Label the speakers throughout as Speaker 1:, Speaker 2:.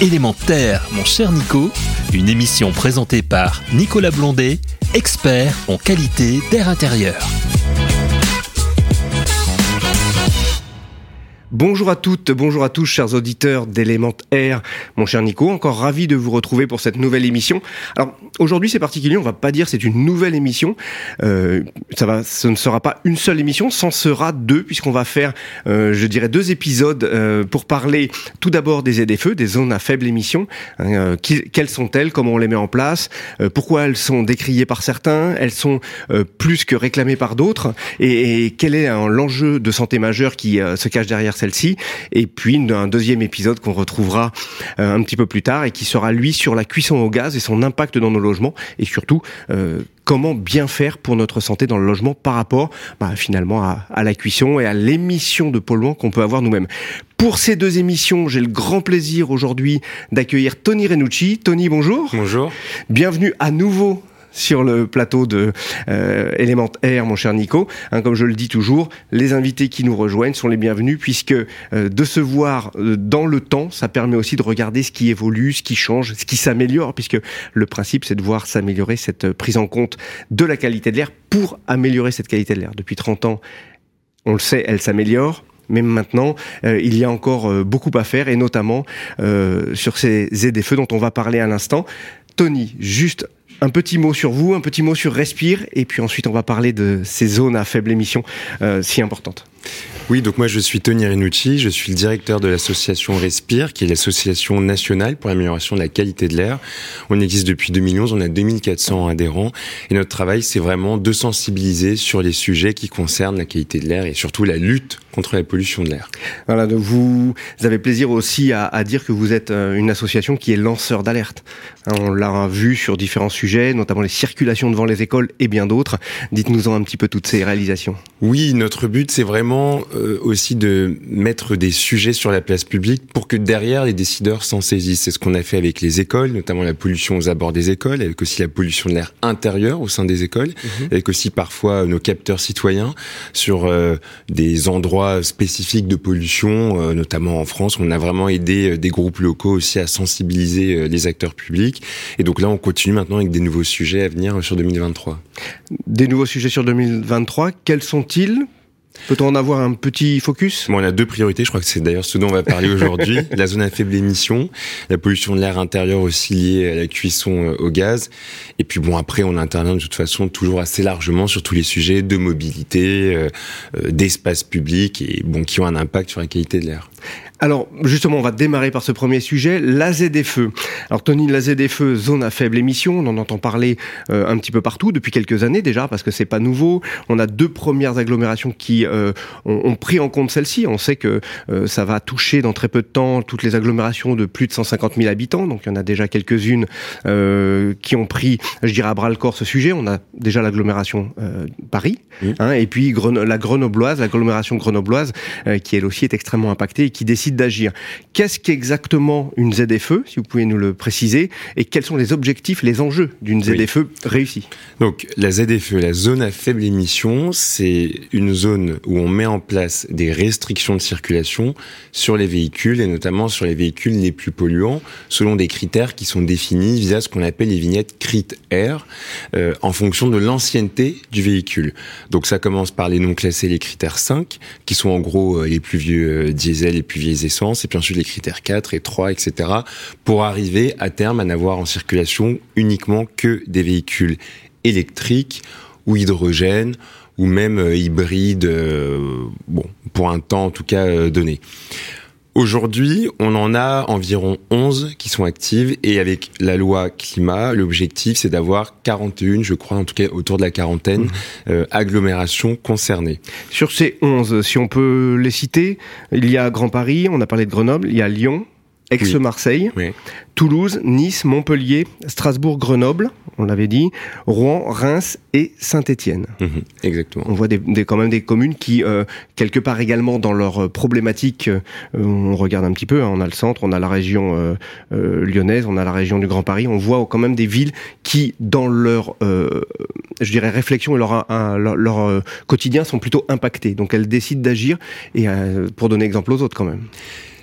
Speaker 1: Élémentaire, mon cher Nico, une émission présentée par Nicolas Blondet, expert en qualité d'air intérieur.
Speaker 2: Bonjour à toutes, bonjour à tous, chers auditeurs d'Element Air. Mon cher Nico, encore ravi de vous retrouver pour cette nouvelle émission. Alors aujourd'hui c'est particulier, on va pas dire c'est une nouvelle émission. Euh, ça va, ce ne sera pas une seule émission, c'en sera deux puisqu'on va faire, euh, je dirais, deux épisodes euh, pour parler tout d'abord des ZFE, des zones à faible émission. Hein, quelles sont-elles Comment on les met en place Pourquoi elles sont décriées par certains Elles sont plus que réclamées par d'autres et, et, quel est hein, l'enjeu de santé majeur qui se cache derrière celle-ci, et puis un deuxième épisode qu'on retrouvera euh, un petit peu plus tard et qui sera lui sur la cuisson au gaz et son impact dans nos logements, et surtout euh, comment bien faire pour notre santé dans le logement par rapport bah, finalement à, à, la cuisson et à l'émission de polluants qu'on peut avoir nous-mêmes. Pour ces deux émissions, j'ai le grand plaisir aujourd'hui d'accueillir Tony Renucci. Tony, bonjour.
Speaker 3: Bonjour.
Speaker 2: Bienvenue à nouveau sur le plateau de euh, Element Air, mon cher Nico. Hein, comme je le dis toujours, les invités qui nous rejoignent sont les bienvenus puisque euh, de se voir euh, dans le temps, ça permet aussi de regarder ce qui évolue, ce qui change, ce qui s'améliore, puisque le principe c'est de voir s'améliorer cette prise en compte de la qualité de l'air pour améliorer cette qualité de l'air. Depuis 30 ans, on le sait, elle s'améliore. Même maintenant, euh, il y a encore euh, beaucoup à faire, et notamment euh, sur ces ZFE dont on va parler à l'instant. Tony, juste un petit mot sur vous, un petit mot sur Respire, et puis ensuite on va parler de ces zones à faible émission euh, si importantes.
Speaker 3: Oui, donc moi je suis Tony Renucci, je suis le directeur de l'association Respire, qui est l'association nationale pour l'amélioration de la qualité de l'air. On existe depuis 2011, on a 2400 adhérents, et notre travail c'est vraiment de sensibiliser sur les sujets qui concernent la qualité de l'air et surtout la lutte contre la pollution de l'air.
Speaker 2: Voilà, donc vous avez plaisir aussi à, à, dire que vous êtes euh, une association qui est lanceur d'alerte. Hein, on l'a vu sur différents sujets, notamment les circulations devant les écoles et bien d'autres. Dites-nous-en un petit peu toutes ces réalisations.
Speaker 3: Oui, notre but c'est vraiment euh, aussi de mettre des sujets sur la place publique pour que derrière les décideurs s'en saisissent. C'est ce qu'on a fait avec les écoles, notamment la pollution aux abords des écoles, avec aussi la pollution de l'air intérieur au sein des écoles, mmh. avec aussi parfois nos capteurs citoyens sur euh, des endroits spécifiques de pollution, euh, notamment en France. On a vraiment aidé euh, des groupes locaux aussi à sensibiliser euh, les acteurs publics. Et donc là, on continue maintenant avec des nouveaux sujets à venir sur 2023.
Speaker 2: Des nouveaux sujets sur 2023, quels sont-ils? Peut-on en avoir un petit focus?
Speaker 3: Bon, On a deux priorités, je crois que c'est d'ailleurs ce dont on va parler aujourd'hui. la zone à faible émission, la pollution de l'air intérieur aussi liée à la cuisson euh, au gaz. Et puis bon, après, on intervient de toute façon toujours assez largement sur tous les sujets de mobilité, euh, euh d'espace public et bon, qui ont un impact sur la qualité de l'air.
Speaker 2: Alors justement, on va démarrer par ce premier sujet, la ZFE. Alors Tony, la ZFE, zone à faible émission, on en entend parler euh, un petit peu partout depuis quelques années déjà, parce que c'est pas nouveau. On a deux premières agglomérations qui euh, ont, ont, pris en compte celle-ci. On sait que euh, ça va toucher dans très peu de temps toutes les agglomérations de plus de 150 000 habitants. Donc il y en a déjà quelques-unes qui ont pris, je dirais, à bras le corps ce sujet. On a déjà l'agglomération Paris, mmh. hein, et puis la grenobloise, l'agglomération grenobloise, qui elle aussi est extrêmement impactée et qui décide d'agir. Qu'est-ce qu'exactement une ZFE, si vous pouvez nous le préciser, et quels sont les objectifs, les enjeux d'une ZFE oui. réussie?
Speaker 3: Donc la ZFE, la zone à faible émission, c'est une zone où on met en place des restrictions de circulation sur les véhicules et notamment sur les véhicules les plus polluants, selon des critères qui sont définis via ce qu'on appelle les vignettes CRIT R, euh, en fonction de l'ancienneté du véhicule. Donc ça commence par les non classés, les critères 5, qui sont en gros euh, les plus vieux euh, diesel, les plus vieilles essences, et puis ensuite les critères 4 et 3, etc., pour arriver à terme à n'avoir en circulation uniquement que des véhicules électriques ou hydrogène ou même euh, hybrides, euh, bon, pour un temps en tout cas euh, donné. Aujourd'hui, on en a environ 11 qui sont actives et avec la loi climat, l'objectif c'est d'avoir 41, je crois en tout cas autour de la quarantaine, mmh. euh, agglomérations concernées.
Speaker 2: Sur ces 11, si on peut les citer, il y a Grand Paris, on a parlé de Grenoble, il y a Lyon, Aix-Marseille, oui. Toulouse, Nice, Montpellier, Strasbourg, Grenoble, on l'avait dit, Rouen, Reims et Saint-Étienne.
Speaker 3: Mmh, exactement.
Speaker 2: On voit des, des, quand même des communes qui, euh, quelque part également dans leur problématique, euh, on regarde un petit peu, hein, on a le centre, on a la région euh, euh, lyonnaise, on a la région du Grand Paris, on voit quand même des villes qui, dans leur, euh, je dirais, réflexion et leur, un, leur, leur quotidien sont plutôt impactées. Donc elles décident d'agir, et pour donner exemple aux autres quand même.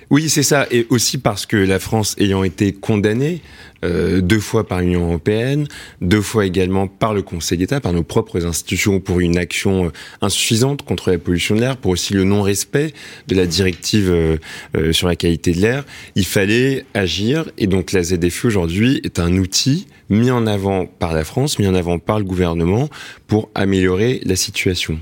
Speaker 3: Oui, c'est ça. Et aussi parce que la France ayant été condamnée euh, deux fois par l'Union européenne, deux fois également par le Conseil d'État, par nos propres institutions pour une action euh, insuffisante contre la pollution de l'air, pour aussi le non-respect de la directive euh, sur la qualité de l'air, il fallait agir. Et donc la ZFE aujourd'hui est un outil mis en avant par la France, mis en avant par le gouvernement pour améliorer la situation.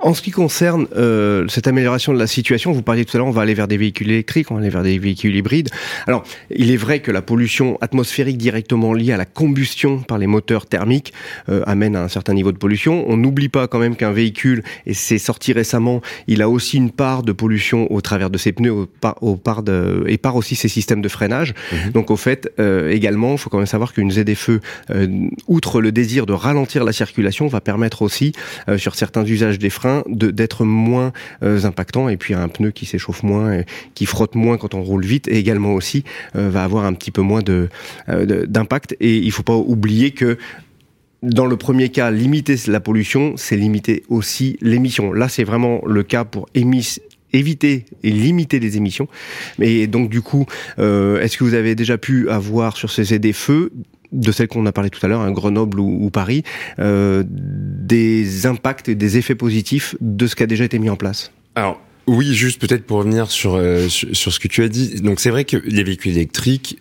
Speaker 2: En ce qui concerne euh, cette amélioration de la situation, vous parliez tout à l'heure, on va aller vers des véhicules électriques, on va aller vers des véhicules hybrides. Alors, il est vrai que la pollution atmosphérique directement liée à la combustion par les moteurs thermiques euh, amène à un certain niveau de pollution. On n'oublie pas quand même qu'un véhicule, et c'est sorti récemment, il a aussi une part de pollution au travers de ses pneus, au par, au par de, et par aussi ses systèmes de freinage. Mhm. Donc, au fait, euh, également, il faut quand même savoir qu'une ZFE, euh, outre le désir de ralentir la circulation, va permettre aussi, euh, sur certains usages des freins d'être moins euh, impactant et puis un pneu qui s'échauffe moins, et qui frotte moins quand on roule vite et également aussi euh, va avoir un petit peu moins de euh, d'impact et il faut pas oublier que dans le premier cas, limiter la pollution, c'est limiter aussi l'émission. Là, c'est vraiment le cas pour éviter et limiter les émissions. Mais donc du coup, est-ce que vous avez déjà pu avoir sur ces ZFE de celles qu'on a parlé tout à l'heure, un Grenoble ou, Paris, euh, des impacts et des effets positifs de ce qui a déjà été mis en place
Speaker 3: Alors, oui, juste peut-être pour revenir sur, euh, sur, ce que tu as dit. Donc c'est vrai que les véhicules électriques,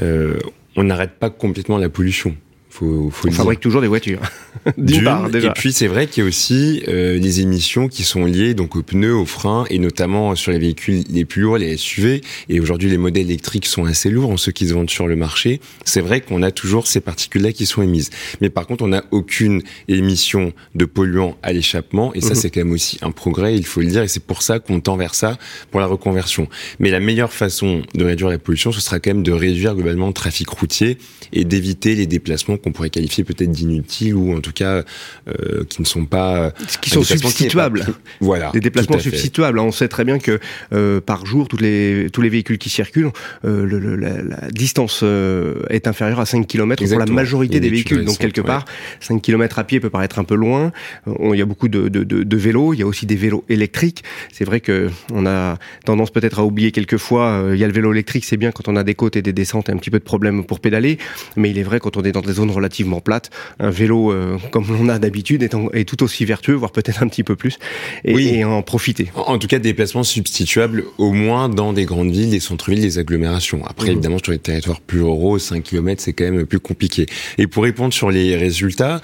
Speaker 3: euh, on n'arrête pas complètement la pollution.
Speaker 2: Faut, faut on fabrique toujours des voitures.
Speaker 3: D'une part, déjà. Et puis c'est vrai qu'il y a aussi euh, les émissions qui sont liées donc aux pneus, aux freins et notamment sur les véhicules les plus lourds, les SUV. Et aujourd'hui, les modèles électriques sont assez lourds, en ceux qui se vendent sur le marché. C'est vrai qu'on a toujours ces particules-là qui sont émises. Mais par contre, on n'a aucune émission de polluants à l'échappement. Et ça, mhm. c'est quand même aussi un progrès, il faut le dire. Et c'est pour ça qu'on tend vers ça pour la reconversion. Mais la meilleure façon de réduire la pollution, ce sera quand même de réduire globalement le trafic routier et d'éviter les déplacements qu'on pourrait qualifier peut-être d'inutiles ou en tout cas euh, qui ne sont pas
Speaker 2: qui sont substituables.
Speaker 3: voilà,
Speaker 2: des déplacements substituables. On sait très bien que euh, par jour, tous les tous les véhicules qui circulent, euh, le, la, distance euh, est inférieure à 5 km pour la majorité des véhicules. Donc quelque part, 5 km à pied peut paraître un peu loin. Il y a beaucoup de, de, de, de vélos, il y a aussi des vélos électriques. C'est vrai que on a tendance peut-être à oublier quelquefois. Il y a le vélo électrique, c'est bien quand on a des côtes et des descentes et un petit peu de problème pour pédaler, mais il est vrai quand on est dans des zones relativement plates, un vélo euh, comme l'on a d'habitude est, est, tout aussi vertueux, voire peut-être un petit peu plus, et, oui. en profiter.
Speaker 3: En, tout cas, des déplacements substituables au moins dans des grandes villes, des centres-villes, des agglomérations. Après, mmh. évidemment, sur les territoires plus ruraux, 5 km, c'est quand même plus compliqué. Et pour répondre sur les résultats,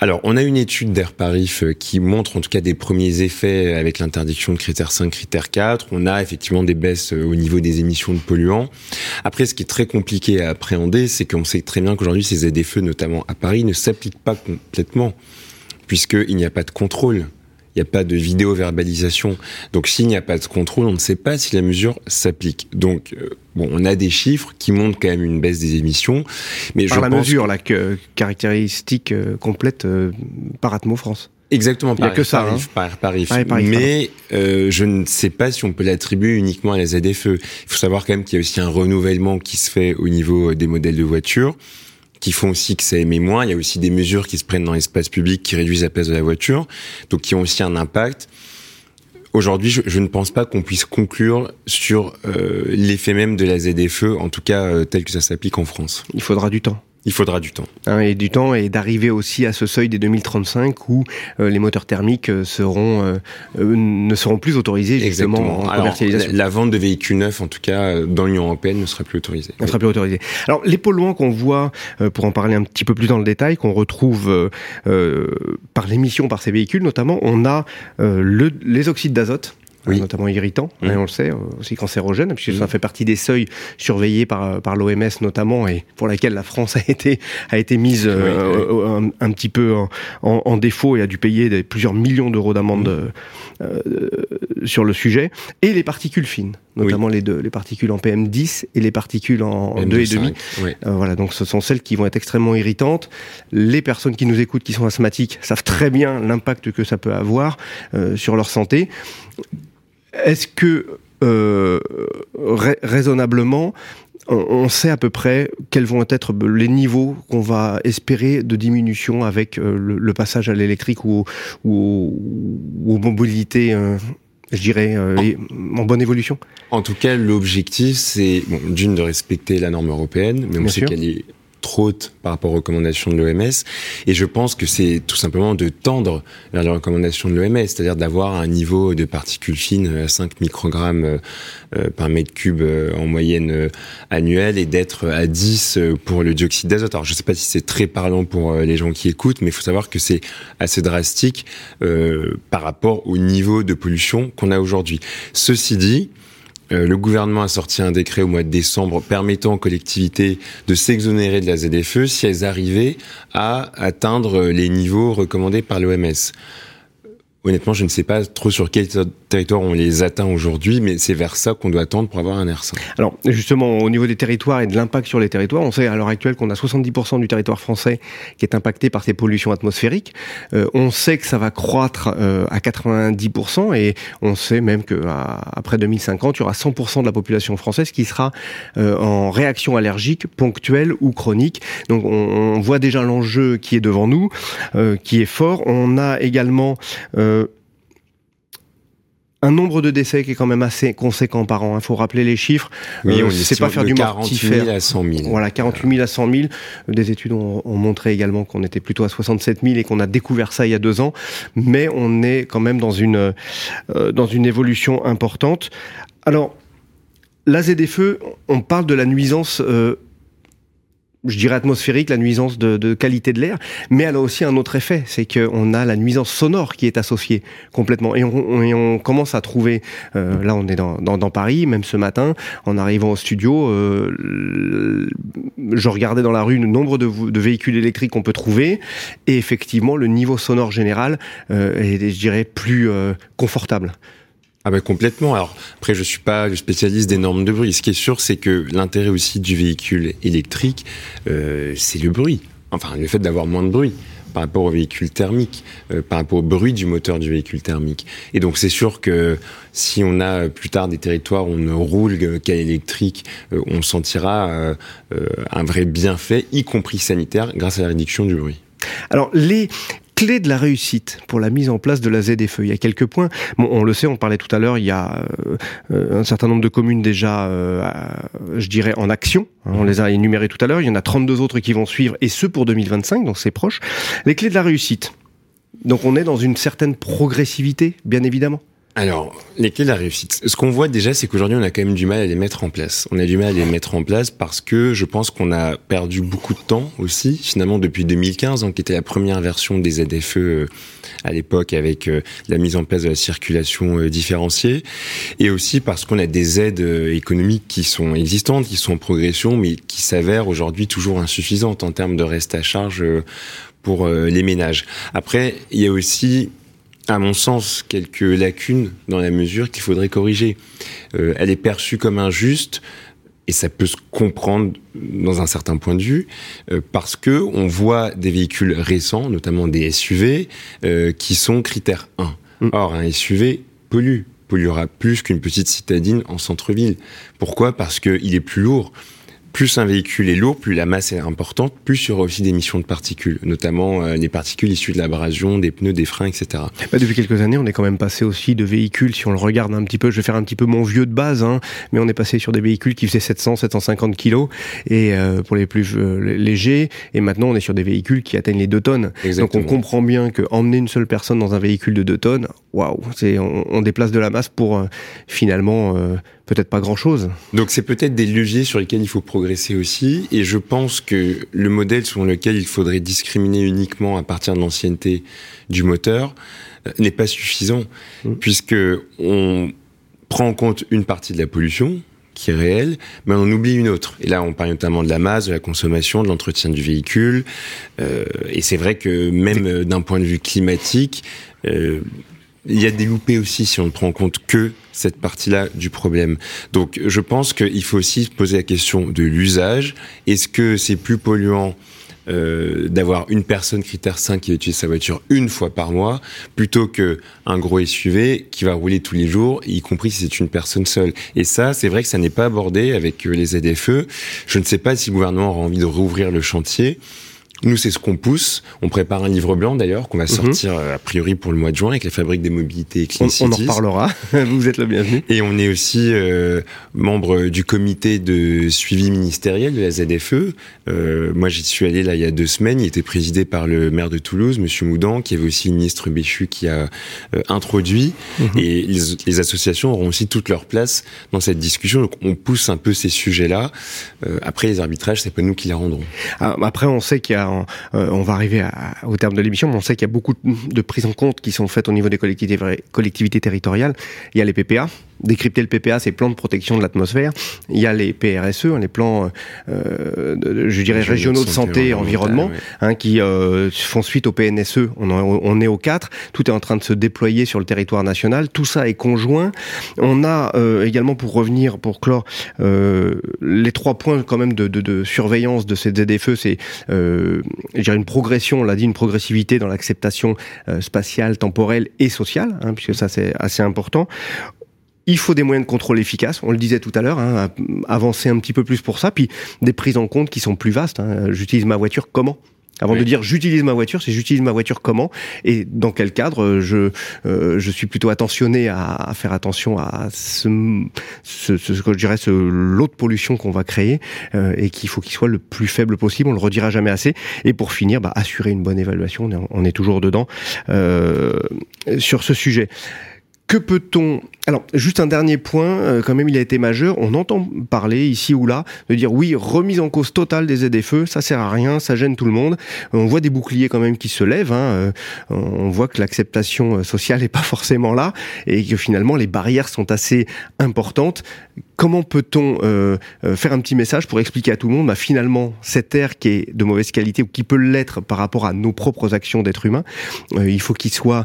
Speaker 3: alors, on a une étude d'Air Paris euh, qui montre en tout cas des premiers effets avec l'interdiction de critère 5, critère 4. On a effectivement des baisses euh, au niveau des émissions de polluants. Après, ce qui est très compliqué à appréhender, c'est qu'on sait très bien qu'aujourd'hui, ces ZFE, notamment à Paris, ne s'appliquent pas complètement, puisqu'il n'y a pas de contrôle il n'y a pas de vidéo-verbalisation. Donc s'il n'y a pas de contrôle, on ne sait pas si la mesure s'applique. Donc euh, bon, on a des chiffres qui montrent quand même une baisse des émissions, mais
Speaker 2: par la mesure, la caractéristique euh, complète euh, par Atmo France.
Speaker 3: Exactement,
Speaker 2: il n'y a que ça, hein.
Speaker 3: par, par, mais je ne sais pas si on peut l'attribuer uniquement à la ZFE. Il faut savoir quand même qu'il y a aussi un renouvellement qui se fait au niveau des modèles de voitures qui font aussi que ça émet moins. Il y a aussi des mesures qui se prennent dans l'espace public qui réduisent la place de la voiture, donc qui ont aussi un impact. Aujourd'hui, je, ne pense pas qu'on puisse conclure sur euh, l'effet même de la ZFE, en tout cas euh, tel que ça s'applique en France.
Speaker 2: Il faudra du temps.
Speaker 3: Il faudra du temps.
Speaker 2: Hein, et du temps et d'arriver aussi à ce seuil des 2035 où euh, les moteurs thermiques euh, seront euh, ne seront plus autorisés justement en commercialisation.
Speaker 3: La, vente de véhicules neufs, en tout cas dans l'Union européenne, ne sera plus autorisée.
Speaker 2: Ne sera plus autorisée. Alors les polluants qu'on voit, pour en parler un petit peu plus dans le détail, qu'on retrouve par l'émission par ces véhicules notamment, on a le, les oxydes d'azote notamment irritant, mmh. on le sait, euh, aussi cancérogène, puisque ça mmh. fait partie des seuils surveillés par, par l'OMS notamment, et pour laquelle la France a été, a été mise euh, Un, petit peu en, défaut et a dû payer des, plusieurs millions d'euros d'amende mmh. euh, sur le sujet, et les particules fines, notamment les deux, les particules en PM10 et les particules en, 2,5. voilà, donc ce sont celles qui vont être extrêmement irritantes. Les personnes qui nous écoutent, qui sont asthmatiques, savent très bien l'impact que ça peut avoir sur leur santé. Est-ce que euh, raisonnablement, on, sait à peu près quels vont être les niveaux qu'on va espérer de diminution avec euh, le, passage à l'électrique ou, ou, aux mobilités euh, je dirais, en bonne évolution?
Speaker 3: En tout cas, l'objectif, c'est bon, d'une de respecter la norme européenne, mais on sait qu'elle est trop haute par rapport aux recommandations de l'OMS. Et je pense que c'est tout simplement de tendre vers les recommandations de l'OMS, c'est-à-dire d'avoir un niveau de particules fines à 5 microgrammes euh, euh, par mètre cube euh, en moyenne annuelle et d'être à 10 pour le dioxyde d'azote. Alors je ne sais pas si c'est très parlant pour les gens qui écoutent, mais il faut savoir que c'est assez drastique par rapport au niveau de pollution qu'on a aujourd'hui. Ceci dit, euh, le gouvernement a sorti un décret au mois de décembre permettant aux collectivités de s'exonérer de la ZFE si elles arrivaient à atteindre les niveaux recommandés par l'OMS. Honnêtement, je ne sais pas trop sur quel territoire on les atteint aujourd'hui, mais c'est vers ça qu'on doit tendre pour avoir un air sain.
Speaker 2: Alors, justement, au niveau des territoires et de l'impact sur les territoires, on sait à l'heure actuelle qu'on a 70% du territoire français qui est impacté par ces pollutions atmosphériques. Euh, on sait que ça va croître euh, à 90% et on sait même qu'après 2050, il y aura 100% de la population française qui sera euh, en réaction allergique ponctuelle ou chronique. Donc, on, voit déjà l'enjeu qui est devant nous, qui est fort. On a également un nombre de décès qui est quand même assez conséquent par an. Il faut rappeler les chiffres.
Speaker 3: Oui, euh, c'est pas faire du 48 000 à 100 000.
Speaker 2: Voilà, 48 000 à 100 000. Des études ont, montré également qu'on était plutôt à 67 000 et qu'on a découvert ça il y a deux ans. Mais on est quand même dans une euh, dans une évolution importante. Alors, la ZFE, on parle de la nuisance je dirais atmosphérique, la nuisance de, qualité de l'air, mais elle a aussi un autre effet, c'est qu'on a la nuisance sonore qui est associée complètement. Et on, commence à trouver, euh, là on est dans, Paris, même ce matin, en arrivant au studio, euh, je regardais dans la rue le nombre de, véhicules électriques qu'on peut trouver, et effectivement le niveau sonore général euh, est, je dirais, plus confortable.
Speaker 3: Ah bah complètement. Alors après, je suis pas le spécialiste des normes de bruit. Ce qui est sûr, c'est que l'intérêt aussi du véhicule électrique, euh, c'est le bruit. Enfin, le fait d'avoir moins de bruit par rapport au véhicule thermique, euh, par rapport au bruit du moteur du véhicule thermique. Et donc c'est sûr que si on a plus tard des territoires où on ne roule qu'à électrique, euh, on sentira un vrai bienfait, y compris sanitaire, grâce à la réduction du bruit.
Speaker 2: Alors les clé de la réussite pour la mise en place de la ZFE. Il y a quelques points. Bon, on le sait, on parlait tout à l'heure, il y a euh, un certain nombre de communes déjà, euh, je dirais, en action. Hein, on les a énumérées tout à l'heure. Il y en a 32 autres qui vont suivre, et ce pour 2025, donc c'est proche. Les clés de la réussite. Donc on est dans une certaine progressivité, bien évidemment.
Speaker 3: Alors, les clés de la réussite? Ce qu'on voit déjà, c'est qu'aujourd'hui, on a quand même du mal à les mettre en place. On a du mal à les mettre en place parce que je pense qu'on a perdu beaucoup de temps aussi, finalement, depuis 2015, donc, qui était la première version des ZFE euh, à l'époque avec euh, la mise en place de la circulation euh, différenciée. Et aussi parce qu'on a des aides économiques qui sont existantes, qui sont en progression, mais qui s'avèrent aujourd'hui toujours insuffisantes en termes de reste à charge pour les ménages. Après, il y a aussi à mon sens, quelques lacunes dans la mesure qu'il faudrait corriger. Euh, elle est perçue comme injuste et ça peut se comprendre dans un certain point de vue euh, parce que on voit des véhicules récents, notamment des SUV, euh, qui sont critères 1. Mm. Or, un SUV pollue polluera plus qu'une petite citadine en centre-ville. Pourquoi? Parce qu'il est plus lourd plus un véhicule est lourd, plus la masse est importante, plus il y aura aussi d'émissions de particules, notamment euh, les particules issues de l'abrasion, des pneus, des freins, etc.
Speaker 2: Bah, depuis quelques années, on est quand même passé aussi de véhicules, si on le regarde un petit peu, je vais faire un petit peu mon vieux de base, hein, mais on est passé sur des véhicules qui faisaient 700, 750 kilos, et euh, pour les plus euh, légers, et maintenant on est sur des véhicules qui atteignent les 2 tonnes. Donc on comprend bien que emmener une seule personne dans un véhicule de 2 tonnes, waouh, c'est on, on, déplace de la masse pour finalement peut-être pas grand-chose.
Speaker 3: Donc c'est peut-être des leviers sur lesquels il faut progresser aussi, et je pense que le modèle selon lequel il faudrait discriminer uniquement à partir de l'ancienneté du moteur euh, n'est pas suffisant, mmh. puisque on prend en compte une partie de la pollution, qui est réelle, mais on oublie une autre. Et là, on parle notamment de la masse, de la consommation, de l'entretien du véhicule. Euh, et c'est vrai que même euh, d'un point de vue climatique, euh, il y a des loupés aussi si on ne prend en compte que cette partie-là du problème. Donc je pense qu'il faut aussi se poser la question de l'usage. Est-ce que c'est plus polluant euh, d'avoir une personne critère 5 qui utilise sa voiture une fois par mois plutôt que un gros SUV qui va rouler tous les jours, y compris si c'est une personne seule? Et ça, c'est vrai que ça n'est pas abordé avec euh, les ZFE. Je ne sais pas si le gouvernement aura envie de rouvrir le chantier. Nous, c'est ce qu'on pousse. On prépare un livre blanc d'ailleurs qu'on va mhm. sortir euh, a priori pour le mois de juin avec la fabrique des mobilités
Speaker 2: Clean on, on en reparlera. Vous êtes le bienvenu.
Speaker 3: Et on est aussi euh, membre du comité de suivi ministériel de la ZFE. Euh, moi, j'y suis allé là il y a deux semaines. Il était présidé par le maire de Toulouse, Monsieur Moudan, qui avait aussi le ministre Béchu qui a euh, introduit. Mhm. Et les, les, associations auront aussi toute leur place dans cette discussion. Donc, on pousse un peu ces sujets-là. après, les arbitrages, c'est pas nous qui les rendrons.
Speaker 2: Ah, après, on sait qu'il y a euh, on va arriver au terme de l'émission, mais on sait qu'il y a beaucoup de prises en compte qui sont faites au niveau des collectivités territoriales. Il y a les PPA, décrypter le PPA, c'est plans de protection de l'atmosphère. Il y a les PRSE, hein, les plans, euh, je dirais régionaux de santé, et environnement, hein, qui euh, font suite au PNSE. On, on, est au 4. Tout est en train de se déployer sur le territoire national. Tout ça est conjoint. On a euh, également, pour revenir, pour clore, euh, les trois points quand même de, de, de surveillance de ces ZDFE, c'est, euh, je dirais une progression, on l'a dit, une progressivité dans l'acceptation spatiale, temporelle et sociale, hein, puisque ça c'est assez important. Il faut des moyens de contrôle efficaces, on le disait tout à l'heure, hein, avancer un petit peu plus pour ça, puis des prises en compte qui sont plus vastes. Hein. J'utilise ma voiture comment? Avant de dire j'utilise ma voiture, c'est j'utilise ma voiture comment? Et dans quel cadre? Je euh, je suis plutôt attentionné à, à faire attention à ce, ce, ce, que je dirais ce lot de pollution qu'on va créer euh, et qu'il faut qu'il soit le plus faible possible. On le redira jamais assez. Et pour finir, bah, assurer une bonne évaluation. On est, on est toujours dedans euh, sur ce sujet. Que peut-on alors, juste un dernier point, euh, quand même, il a été majeur. On entend parler ici ou là de dire oui, remise en cause totale des ZFE, ça sert à rien, ça gêne tout le monde. On voit des boucliers quand même qui se lèvent. Hein. Euh, on voit que l'acceptation euh, sociale n'est pas forcément là et que finalement les barrières sont assez importantes. Comment peut-on faire un petit message pour expliquer à tout le monde, bah, finalement, cet air qui est de mauvaise qualité ou qui peut l'être par rapport à nos propres actions d'être humain, il faut qu'il soit,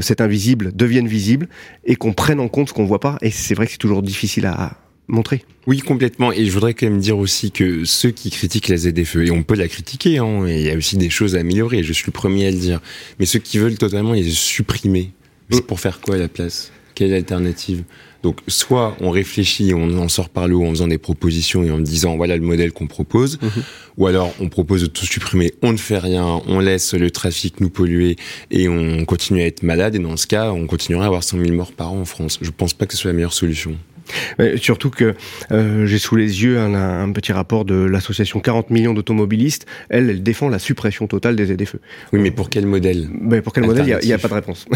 Speaker 2: cet invisible devienne visible et qu'on prenne en compte ce qu'on voit pas. Et c'est vrai que c'est toujours difficile à montrer.
Speaker 3: Oui, complètement. Et je voudrais quand même dire aussi que ceux qui critiquent la ZFE, et on peut la critiquer, hein, et il y a aussi des choses à améliorer, je suis le premier à le dire, mais ceux qui veulent totalement les supprimer, c'est mm. pour faire quoi à la place? Quelle alternative donc, soit on réfléchit, on en sort par le haut en faisant des propositions et en disant voilà le modèle qu'on propose, mm-hmm. ou alors on propose de tout supprimer, on ne fait rien, on laisse le trafic nous polluer et on continue à être malade. Et dans ce cas, on continuera à avoir 100 000 morts par an en France. Je pense pas que ce soit la meilleure solution.
Speaker 2: Mais surtout que euh, j'ai sous les yeux un, un petit rapport de l'association 40 millions d'automobilistes. Elle, elle défend la suppression totale des ZFE.
Speaker 3: Oui, mais pour quel modèle
Speaker 2: mais Pour quel modèle Il n'y a, a, pas de réponse.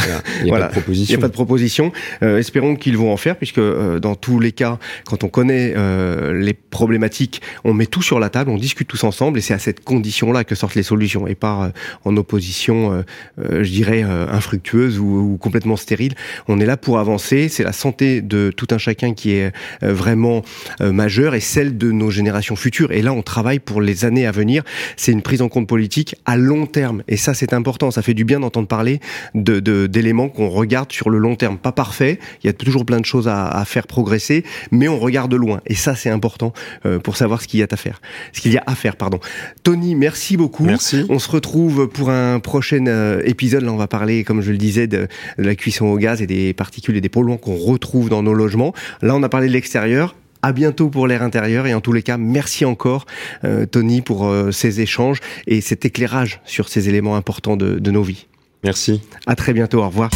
Speaker 3: Il n'y a, pas de proposition.
Speaker 2: Il n'y a pas de proposition. Euh, espérons qu'ils vont en faire, puisque euh, dans tous les cas, quand on connaît euh, les problématiques, on met tout sur la table, on discute tous ensemble, et c'est à cette condition-là que sortent les solutions, et pas euh, en opposition, je dirais, infructueuse ou, ou complètement stérile. On est là pour avancer. C'est la santé de tout un chacun qui qui est euh, vraiment euh, majeure et celle de nos générations futures. Et là, on travaille pour les années à venir. C'est une prise en compte politique à long terme. Et ça, c'est important. Ça fait du bien d'entendre parler de d'éléments qu'on regarde sur le long terme. Pas parfait. Il y a toujours plein de choses à, à faire progresser, mais on regarde loin. Et ça, c'est important euh, pour savoir ce qu'il y a à faire. Ce qu'il y a à faire, pardon. Tony, merci beaucoup.
Speaker 3: Merci.
Speaker 2: On se retrouve pour un prochain épisode. Là, on va parler, comme je le disais, de, de la cuisson au gaz et des particules et des polluants qu'on retrouve dans nos logements. Là, on a parlé de l'extérieur. À bientôt pour l'air intérieur et en tous les cas, merci encore euh, Tony pour euh, ces échanges et cet éclairage sur ces éléments importants de, nos vies.
Speaker 3: Merci.
Speaker 2: À très bientôt. Au revoir.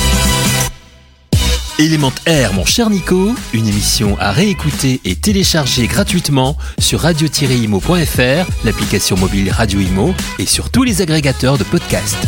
Speaker 1: Élément Air, mon cher Nico, une émission à réécouter et télécharger gratuitement sur radio-imo.fr, l'application mobile Radio Imo et sur tous les agrégateurs de podcasts.